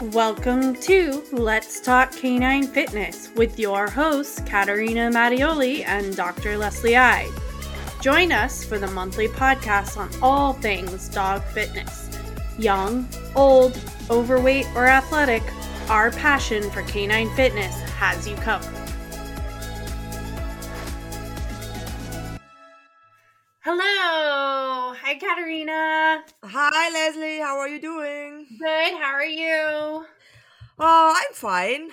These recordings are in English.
Welcome to Let's Talk Canine Fitness with your hosts, Katerina Mattioli and Dr. Leslie I. Join us for the monthly podcast on all things dog fitness. Young, old, overweight, or athletic, our passion for canine fitness has you covered. Oh, I'm fine.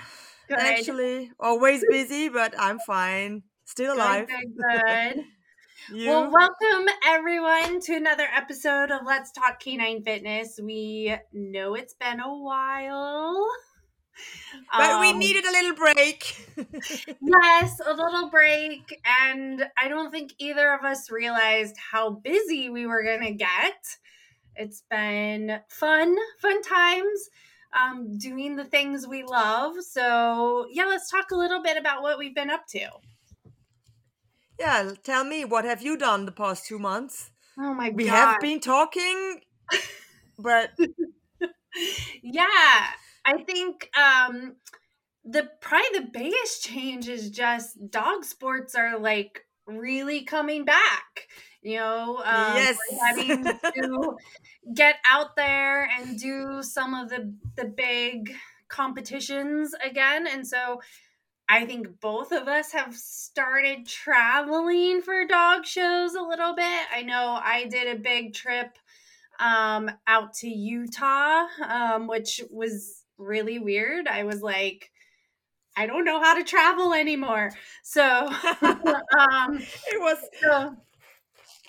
Good. Actually, always busy, but I'm fine. Still alive. Good, good, good. Well, welcome everyone to another episode of Let's Talk Canine Fitness. We know it's been a while. but we Um, needed a little break. yes, a little break, and I don't think either of us realized how busy we were gonna get. It's been fun, fun times, um, doing the things we love. So yeah, let's talk a little bit about what we've been up to. yeah, tell me, what have you done the past two months? Oh my We god! have been talking, but yeah i think um the probably the biggest change is just dog sports are like really coming back you know um, yes. having to get out there and do some of the the big competitions again and so i think both of us have started traveling for dog shows a little bit i know i did a big trip um out to Utah um which was really weird. I was like I don't know how to travel anymore. So um it was so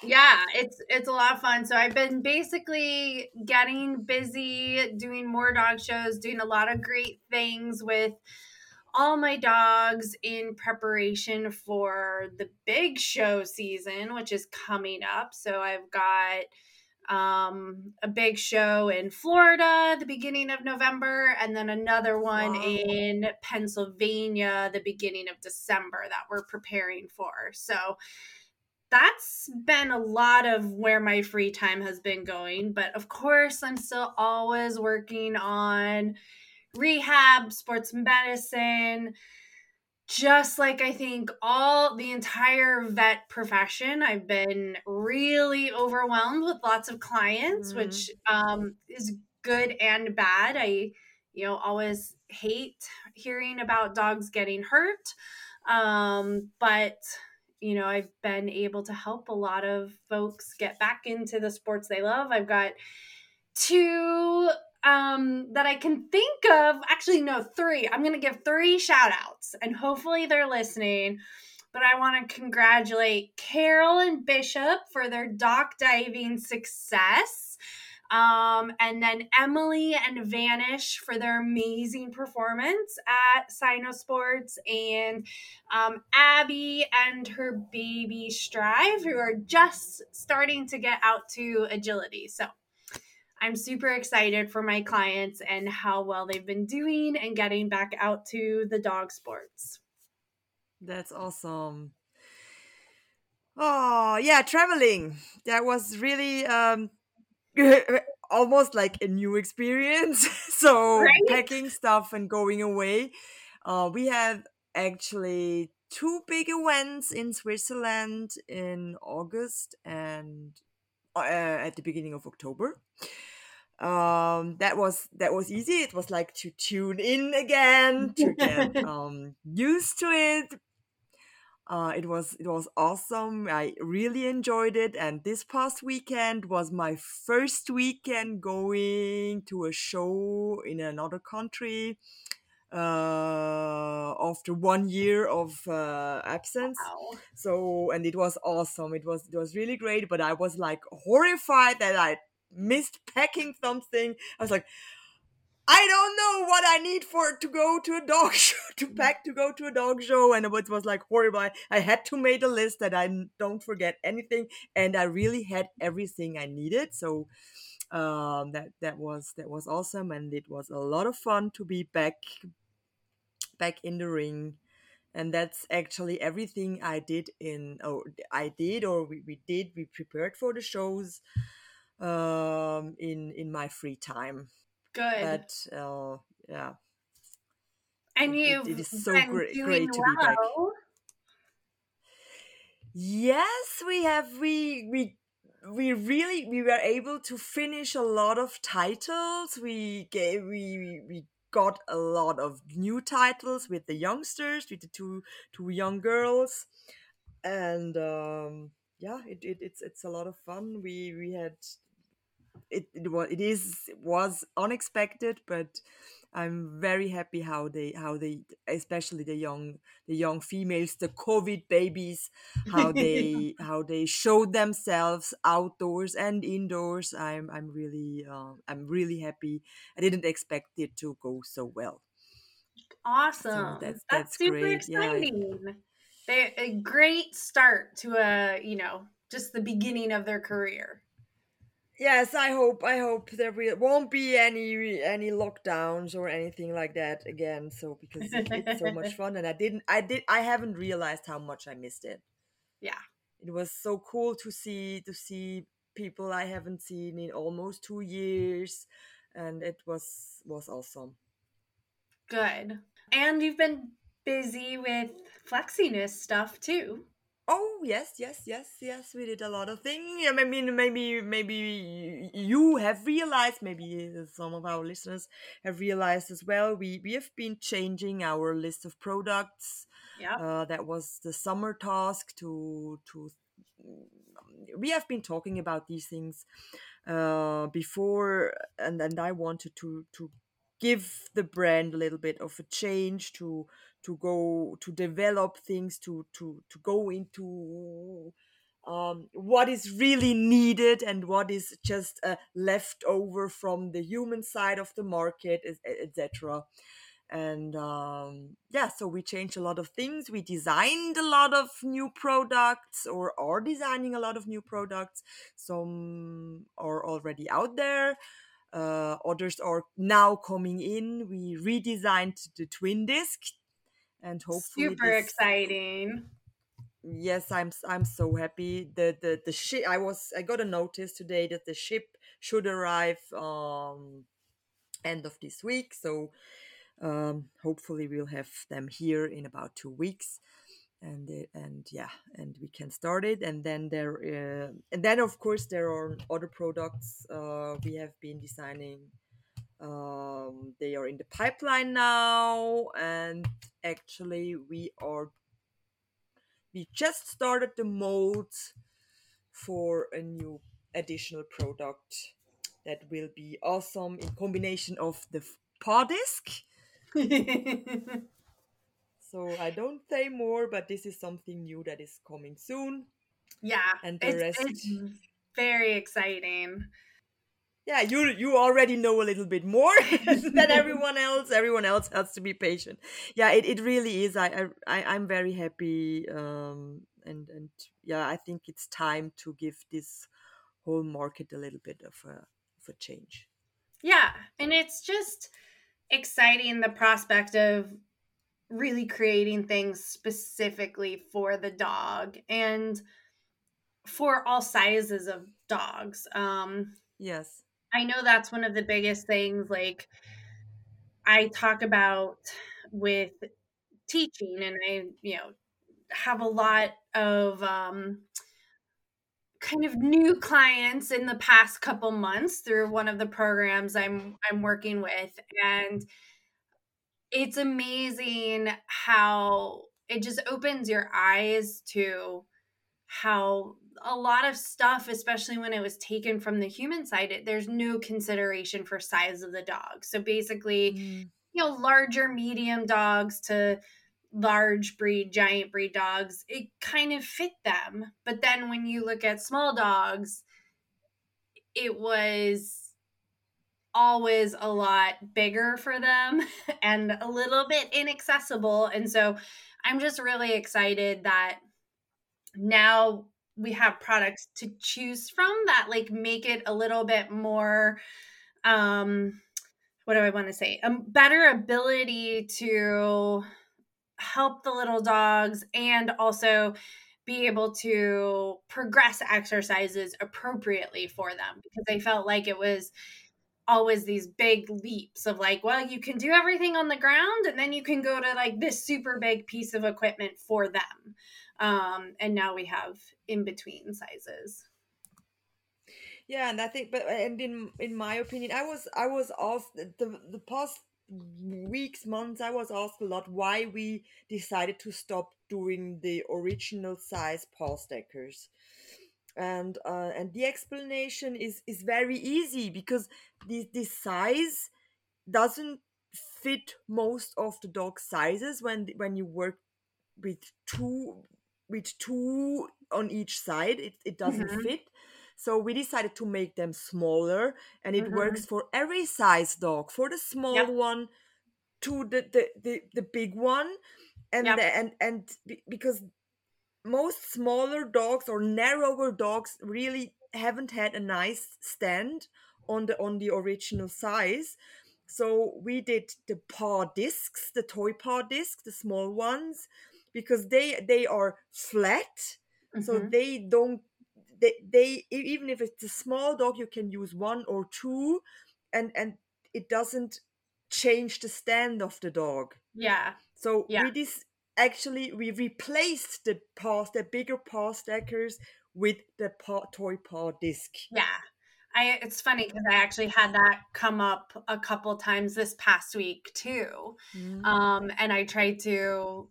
yeah, it's it's a lot of fun. So I've been basically getting busy doing more dog shows, doing a lot of great things with all my dogs in preparation for the big show season, which is coming up. So I've got um, a big show in Florida the beginning of November, and then another one Wow. in Pennsylvania the beginning of December that we're preparing for. So that's been a lot of where my free time has been going. But of course, I'm still always working on rehab, sports medicine, just like I think all the entire vet profession, I've been really overwhelmed with lots of clients, Mhm. which um, is good and bad. I, you know, always hate hearing about dogs getting hurt. Um, but, you know, I've been able to help a lot of folks get back into the sports they love. I've got two um that I can think of. Actually, no, three. I'm gonna give three shout outs and hopefully they're listening. But I want to congratulate Carol and Bishop for their dock diving success. Um, and then Emily and Vanish for their amazing performance at Cynosport, and um, Abby and her baby Strive, who are just starting to get out to agility. So I'm super excited for my clients and how well they've been doing and getting back out to the dog sports. That's awesome. Oh, yeah, traveling. That was really um almost like a new experience. so Right? packing stuff and going away. Uh we have actually two big events in Switzerland in August and uh, at the beginning of October. Um that was that was easy. It was like to tune in again, to get um used to it, uh, it was it was awesome. I really enjoyed it, and this past weekend was my first weekend going to a show in another country uh, after one year of uh, absence. Wow. So, and it was awesome. It was it was really great, but I was like horrified that I missed packing something. I was like. I don't know what I need for to go to a dog show to pack to go to a dog show, and it was, was like horrible. I, I had to make a list that I don't forget anything, and I really had everything I needed. So um, that that was that was awesome, and it was a lot of fun to be back back in the ring. And that's actually everything I did in or I did or we, we did we prepared for the shows um in in my free time Good. But uh, yeah. And you've it is so great, great to be back. Yes, we have we we we really we were able to finish a lot of titles. We gave we we got a lot of new titles with the youngsters, with the two two young girls, and um, yeah, it, it it's it's a lot of fun. We we had it it was it is was unexpected, but I'm very happy how they how they especially the young the young females the COVID babies how they how they showed themselves outdoors and indoors. I'm I'm really uh, I'm really happy. I didn't expect it to go so well. Awesome. So that's that's, that's super great. Yeah. exciting. They a great start to a you know just the beginning of their career. Yes, I hope I hope there will, won't be any any lockdowns or anything like that again. So because it, it's so much fun, and I didn't I did I haven't realized how much I missed it. Yeah. It was so cool to see to see people I haven't seen in almost two years, and it was was awesome. Good. And you've been busy with flexiness stuff too. Oh yes, yes, yes, yes. We did a lot of things. I mean, maybe, maybe you have realized. Maybe some of our listeners have realized as well. We we have been changing our list of products. Yeah. Uh, that was the summer task to to. We have been talking about these things uh, before, and and I wanted to to give the brand a little bit of a change to to go to develop things to to to go into um, what is really needed and what is just uh, left over from the human side of the market etc and um, yeah so we changed a lot of things. We designed a lot of new products or are designing a lot of new products. Some are already out there uh, others are now coming in. We redesigned the twin disc and hopefully Super this- exciting. yes i'm i'm so happy. The the the ship i was i got a notice today that the ship should arrive um end of this week. So um hopefully we'll have them here in about two weeks and uh, and yeah and we can start it. And then there uh, and then of course there are other products uh, we have been designing um, they are in the pipeline now and actually we are we just started the molds for a new additional product that will be awesome in combination of the disc so i don't say more but this is something new that is coming soon yeah. And the it's, rest- it's very exciting. yeah you you already know a little bit more than everyone else everyone else has to be patient yeah it, it really is I, I I- i'm very happy um and and yeah i think it's time to give this whole market a little bit of a of a change Yeah. And it's just exciting the prospect of really creating things specifically for the dog and for all sizes of dogs. Um, yes I know that's one of the biggest things like I talk about with teaching and I, you know, have a lot of um kind of new clients in the past couple months through one of the programs I'm I'm working with and it's amazing how it just opens your eyes to how a lot of stuff especially when it was taken from the human side it, there's no consideration for size of the dog. So basically Mm, you know larger medium dogs to large breed giant breed dogs it kind of fit them. But then when you look at small dogs it was always a lot bigger for them and a little bit inaccessible and so i'm just really excited that now we have products to choose from that like make it a little bit more um what do i want to say? A better ability to help the little dogs and also be able to progress exercises appropriately for them because I felt like it was always these big leaps of like, well, you can do everything on the ground and then you can go to like this super big piece of equipment for them. Um, and now we have in between sizes. Yeah, and I think, but and in in my opinion, I was I was asked the the past weeks months I was asked a lot why we decided to stop doing the original size paw stackers and uh, and the explanation is is very easy because this this size doesn't fit most of the dog sizes when when you work with two with two on each side it, it doesn't mm-hmm. fit so we decided to make them smaller and it mm-hmm. works for every size dog for the small yep. one to the, the the the big one and yep. the, and and because most smaller dogs or narrower dogs really haven't had a nice stand on the on the original size so we did the paw discs the toy paw discs the small ones because they they are flat mm-hmm. so they don't they, they even if it's a small dog you can use one or two and and it doesn't change the stand of the dog yeah so yeah. we this actually we replaced the paw the bigger paw stackers with the paw, toy paw disc yeah I, it's funny because I actually had that come up a couple times this past week too. Mm-hmm. Um, and I tried to,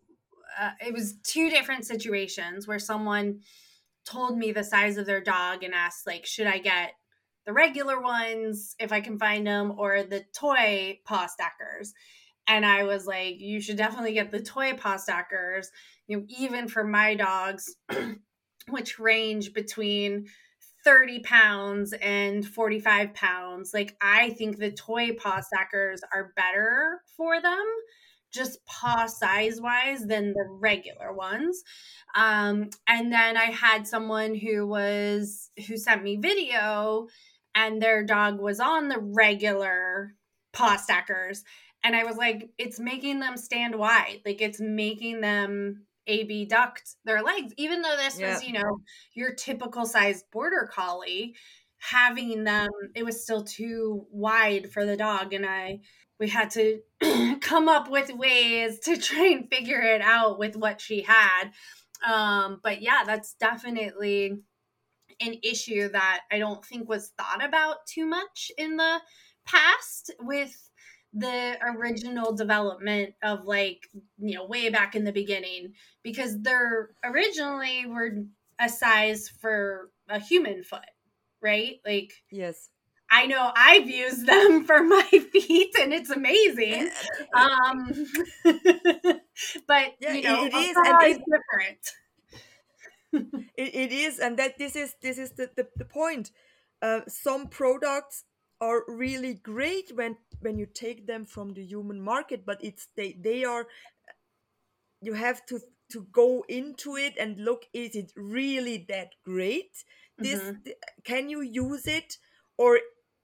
uh, it was two different situations where someone told me the size of their dog and asked, like, should I get the regular ones if I can find them or the toy paw stackers? And I was like, you should definitely get the toy paw stackers. You know, even for my dogs, which range between 30 pounds and 45 pounds. Like, I think the toy paw stackers are better for them, just paw size wise, than the regular ones. Um, and then I had someone who was, who sent me video, and their dog was on the regular paw stackers and I was like, it's making them stand wide. Like it's making them abduct their legs. Even though this was, you know, your typical size border collie, having them, it was still too wide for the dog. And I, we had to come up with ways to try and figure it out with what she had. Um, but yeah, that's definitely an issue that I don't think was thought about too much in the past with the original development of like you know way back in the beginning because they're originally were a size for a human foot right? Like yes. I know i've used them for my feet and it's amazing. Um but yeah, you know it is and it's different. It, it is and that this is this is the, the, the point. Uh, some products are really great when when you take them from the human market but it's they they are you have to to go into it and look is it really that great this mm-hmm. can you use it or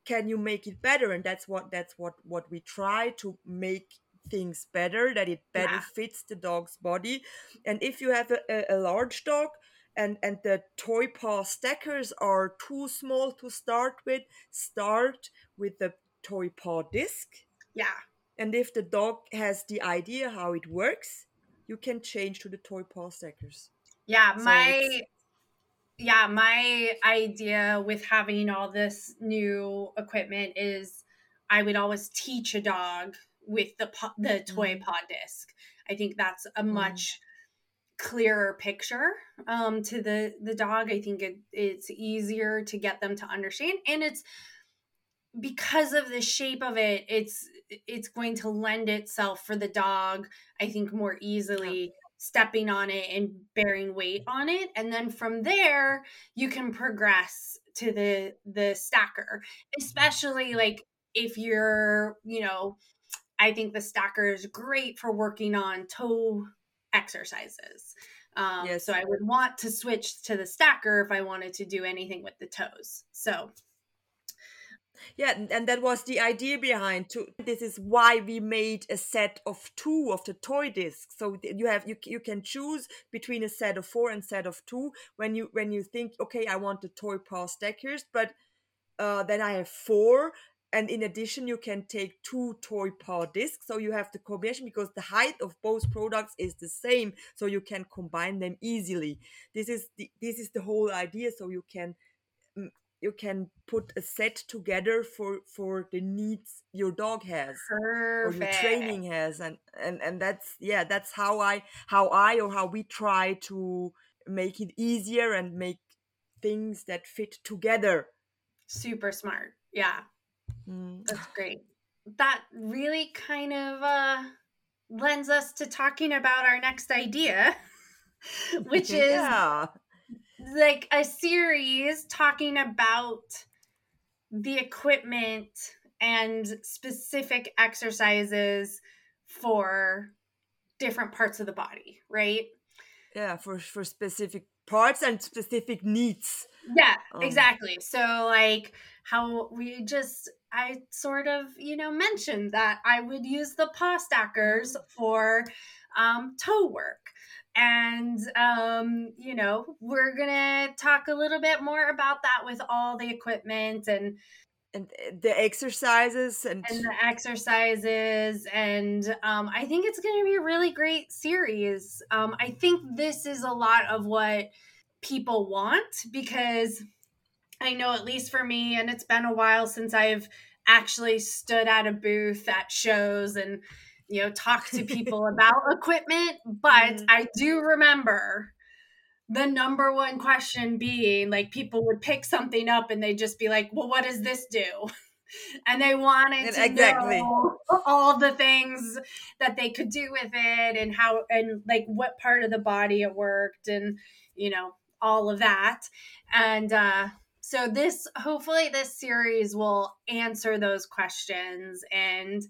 can you make it better and that's what that's what what we try to make things better that it better yeah. fits the dog's body and if you have a, a, large dog and and the toy paw stackers are too small to start with. Start with the toy paw disc. Yeah. And if the dog has the idea how it works you can change to the toy paw stackers. Yeah so my yeah my idea with having all this new equipment is i would always teach a dog with the the toy mm-hmm. paw disc. I think that's a mm-hmm. much clearer picture um, to the the dog. I think it, it's easier to get them to understand, and it's because of the shape of it. It's it's going to lend itself for the dog. I think more easily stepping on it and bearing weight on it, and then from there you can progress to the the stacker, especially like if you're you know. I think the stacker is great for working on toe exercises. Um, yes. So I would want to switch to the stacker if I wanted to do anything with the toes. So. Yeah, and that was the idea behind too. This is why we made a set of two of the toy discs. So you have you you can choose between a set of four and set of two when you when you think okay I want the toy paw stackers, but uh, then I have four and in addition you can take two toy paw discs so you have the combination because the height of both products is the same so you can combine them easily this is the this is the whole idea so you can mm, you can put a set together for for the needs your dog has Perfect. or your training has and and and that's yeah that's how i how i or how we try to make it easier and make things that fit together Super smart. Yeah. Mm. That's great. That really kind of uh, lends us to talking about our next idea, which is yeah like a series talking about the equipment and specific exercises for different parts of the body, right? yeah for for specific parts and specific needs Yeah, Um, exactly. So like how we just I sort of, you know, mentioned that I would use the paw stackers for um toe work. And um, you know, we're gonna talk a little bit more about that with all the equipment and and uh, the exercises and, and the exercises and um, i think it's going to be a really great series um, i think this is a lot of what people want because i know at least for me and it's been a while since i've actually stood at a booth at shows and you know talked to people about equipment but Mhm. i do remember the number one question being like people would pick something up and they'd just be like well what does this do and they wanted And to exactly. know all the things that they could do with it and how and like what part of the body it worked and you know all of that and uh so this hopefully this series will answer those questions and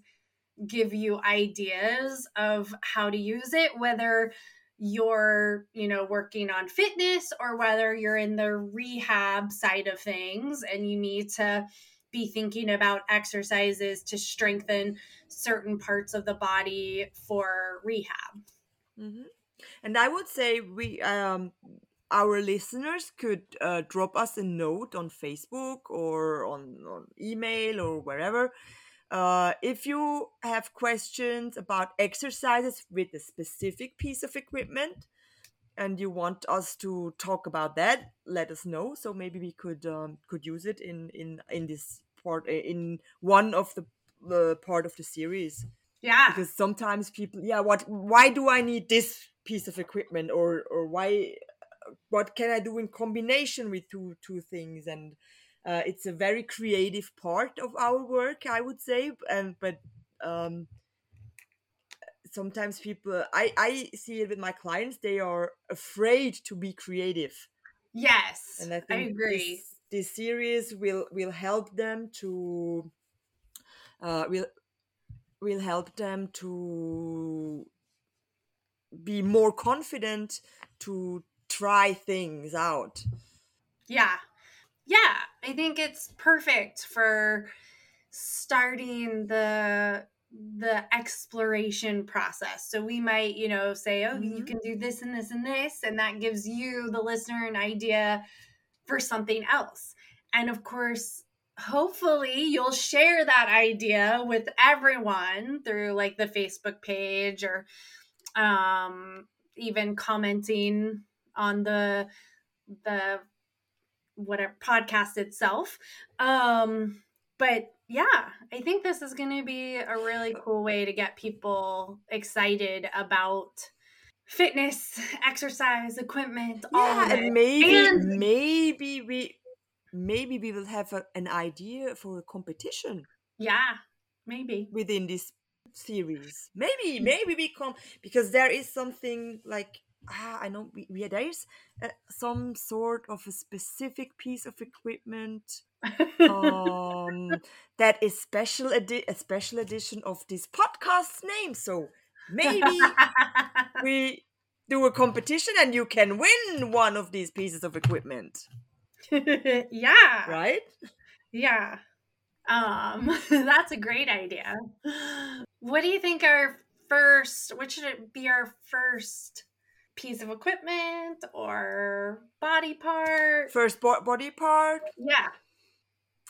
give you ideas of how to use it whether you're you know working on fitness or whether you're in the rehab side of things and you need to be thinking about exercises to strengthen certain parts of the body for rehab Mhm. and i would say we um our listeners could uh, drop us a note on facebook or on, on email or wherever. Uh, if you have questions about exercises with a specific piece of equipment and you want us to talk about that let us know. So maybe we could um, could use it in in in this part in one of the the part of the series. Yeah. Because sometimes people yeah what why do i need this piece of equipment or or why what can i do in combination with two two things? And uh, it's a very creative part of our work i would say and but um sometimes people i i see it with my clients they are afraid to be creative. Yes and i i, think agree. this, this series will will help them to uh will will help them to be more confident to try things out Yeah. Yeah. I think it's perfect for starting the the exploration process. So we might, you know, say, "Oh, you Mhm. can do this and this and this," and that gives you the listener an idea for something else. And of course, hopefully you'll share that idea with everyone through like the Facebook page or um even commenting on the the whatever podcast itself. Um, but yeah, I think this is going to be a really cool way to get people excited about fitness, exercise, equipment, all yeah and maybe And- maybe we maybe we will have a, an idea for a competition Yeah, maybe. within this series maybe maybe we come because there is something like ah, i know we, we there is uh, some sort of a specific piece of equipment um that is special edi- a special edition of this podcast's name so maybe we do a competition and you can win one of these pieces of equipment yeah. right Yeah. Um, that's a great idea. What do you think our first, what should it be our first piece of equipment or body part? first bo- body part Yeah.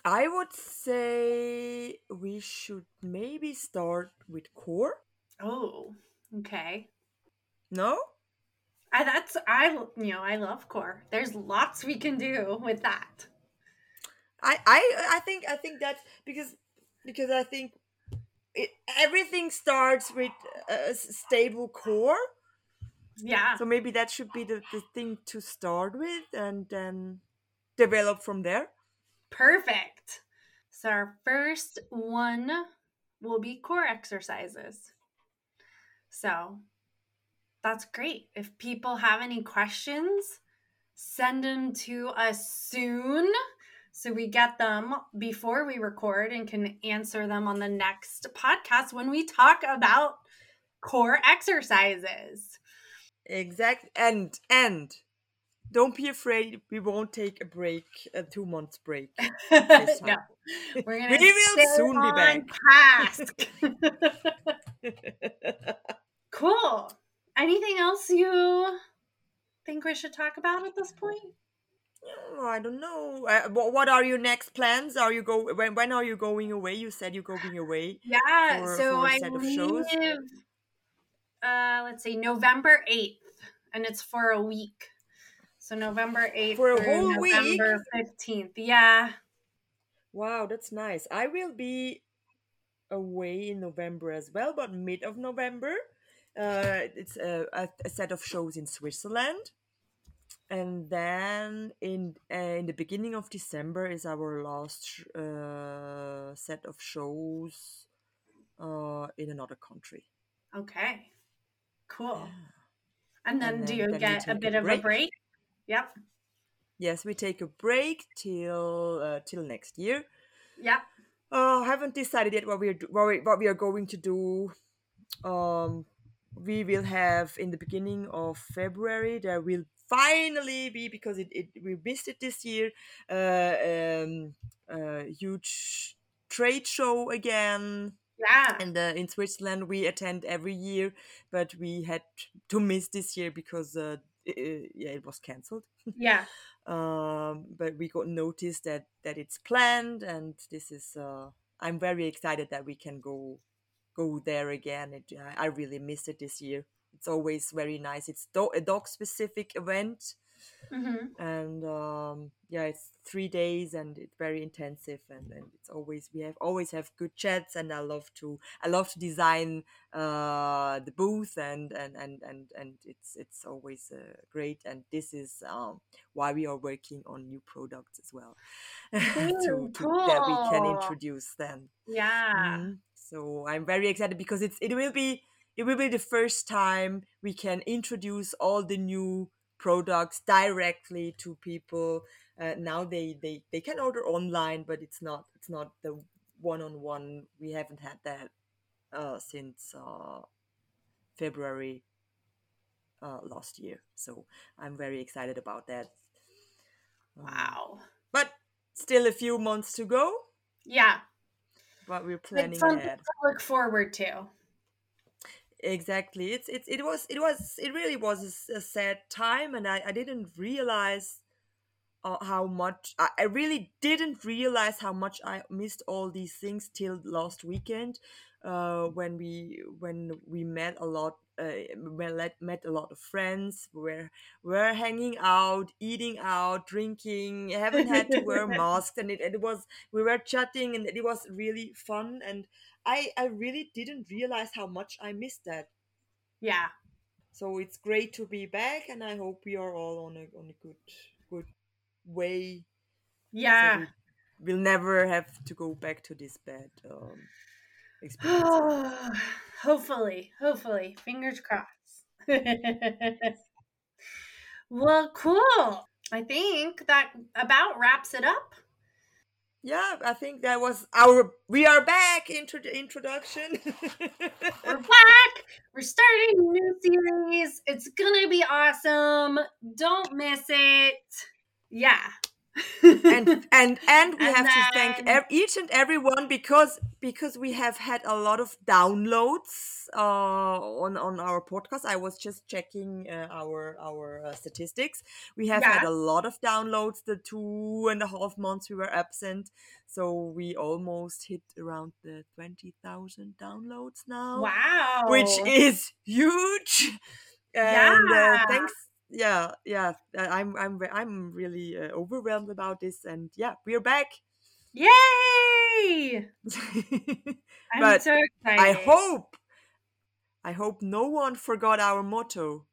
I would say we should maybe start with core. Oh, okay. No? I, that's I you know I love core. There's lots we can do with that. I I I think I think that's because because I think it, everything starts with uh, a stable core. Yeah. So maybe that should be the, the thing to start with and then develop from there. Perfect. So our first one will be core exercises. So that's great. If people have any questions, send them to us soon so we get them before we record and can answer them on the next podcast when we talk about core exercises. Exact and and don't be afraid we won't take a break a two months break no we're gonna we will soon be back cool anything else you think we should talk about at this point oh, I don't know. Uh, what, what are your next plans? Are you go when, when are you going away? You said you're going away. Yeah, for, so for I leave. Uh, let's see, November eighth, and it's for a week. So November eighth For a whole week? November fifteenth. Yeah. Wow, that's nice. I will be away in November as well, but mid of November. Uh, it's a, a, a set of shows in Switzerland. And then in uh, in the beginning of December is our last sh- uh, set of shows uh, in another country. Okay. Cool. And then, And do you then get a take a bit of a break. Yep. Yes, we take a break till uh, till next year. Yep. Uh, haven't decided yet what we're what we, what we are going to do. Um, we will have in the beginning of February. There will finally be because it, it we missed it this year. Uh, um, a huge trade show again. Yeah. And uh, in Switzerland, we attend every year, but we had to miss this year because uh, i- yeah, it was cancelled Yeah. um, but we got notice that that it's planned and this is uh, i'm very excited that we can go go there again it, I, I really missed it this year it's always very nice it's do- a dog specific event hmm and um, yeah it's three days and it's very intensive and, and it's always we have always have good chats and i love to i love to design uh, the booth and and and and, and it's it's always uh, great and this is um, why we are working on new products as well to, to that we can introduce them Yeah. Mhm. So I'm very excited because it's it will be it will be the first time we can introduce all the new products directly to people. Uh, now they, they they can order online, but it's not it's not the one on one. We haven't had that uh, since uh, February uh, last year. So I'm very excited about that. Um, Wow. But still a few months to go. Yeah. But we're It's planning something ahead. to look forward to. Exactly. It's it's it was it was it really was a sad time and i i didn't realize uh, how much I, I really didn't realize how much i missed all these things till last weekend uh when we when we met a lot uh, we met, met a lot of friends we're we're hanging out eating out drinking haven't had to wear masks and it, it was we were chatting and it was really fun and I, I really didn't realize how much I missed that. Yeah. So it's great to be back, and I hope we are all on a on a good good way. So Yeah. we, will never have to go back to this bad um, experience. hopefully, hopefully, fingers crossed. well, cool. I think that about wraps it up. Yeah, I think that was our. We are back the introduction. We're back. We're starting a new series. It's gonna be awesome. Don't miss it. Yeah. And and and we And have to thank ev- each and every one because because we have had a lot of downloads uh, on on our podcast. I was just checking uh, our our uh, statistics. We have had a lot of downloads the two and a half months we were absent. So we almost hit around the twenty thousand downloads now wow. which is huge. And uh, Yeah. thanks. Yeah, yeah. I'm I'm I'm really uh, overwhelmed about this, and yeah, we're back. Yay! I'm But so excited. I hope, I hope no one forgot our motto.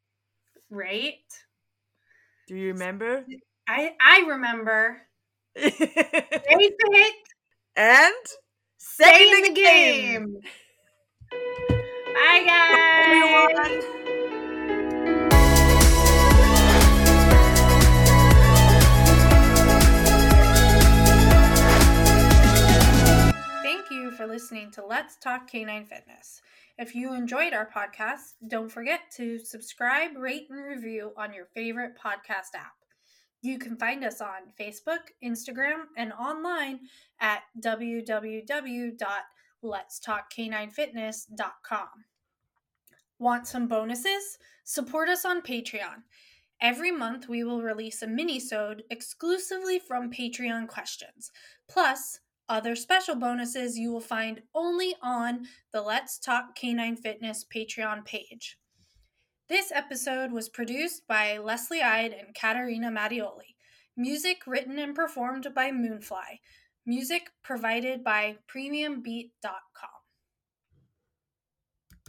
Right? Do you remember? I I remember. and Face it, stay Second in the game. game. Bye guys. everyone. For listening to Let's Talk Canine Fitness. If you enjoyed our podcast, don't forget to subscribe, rate, and review on your favorite podcast app. You can find us on Facebook, Instagram, and online at www.letstalkcaninefitness.com. Want some bonuses? Support us on Patreon. Every month we will release a mini-sode exclusively from Patreon questions. Plus, other special bonuses you will find only on the Let's Talk Canine Fitness Patreon page. This episode was produced by Leslie Eide and Katarina Mattioli. Music written and performed by Moonfly. Music provided by PremiumBeat.com.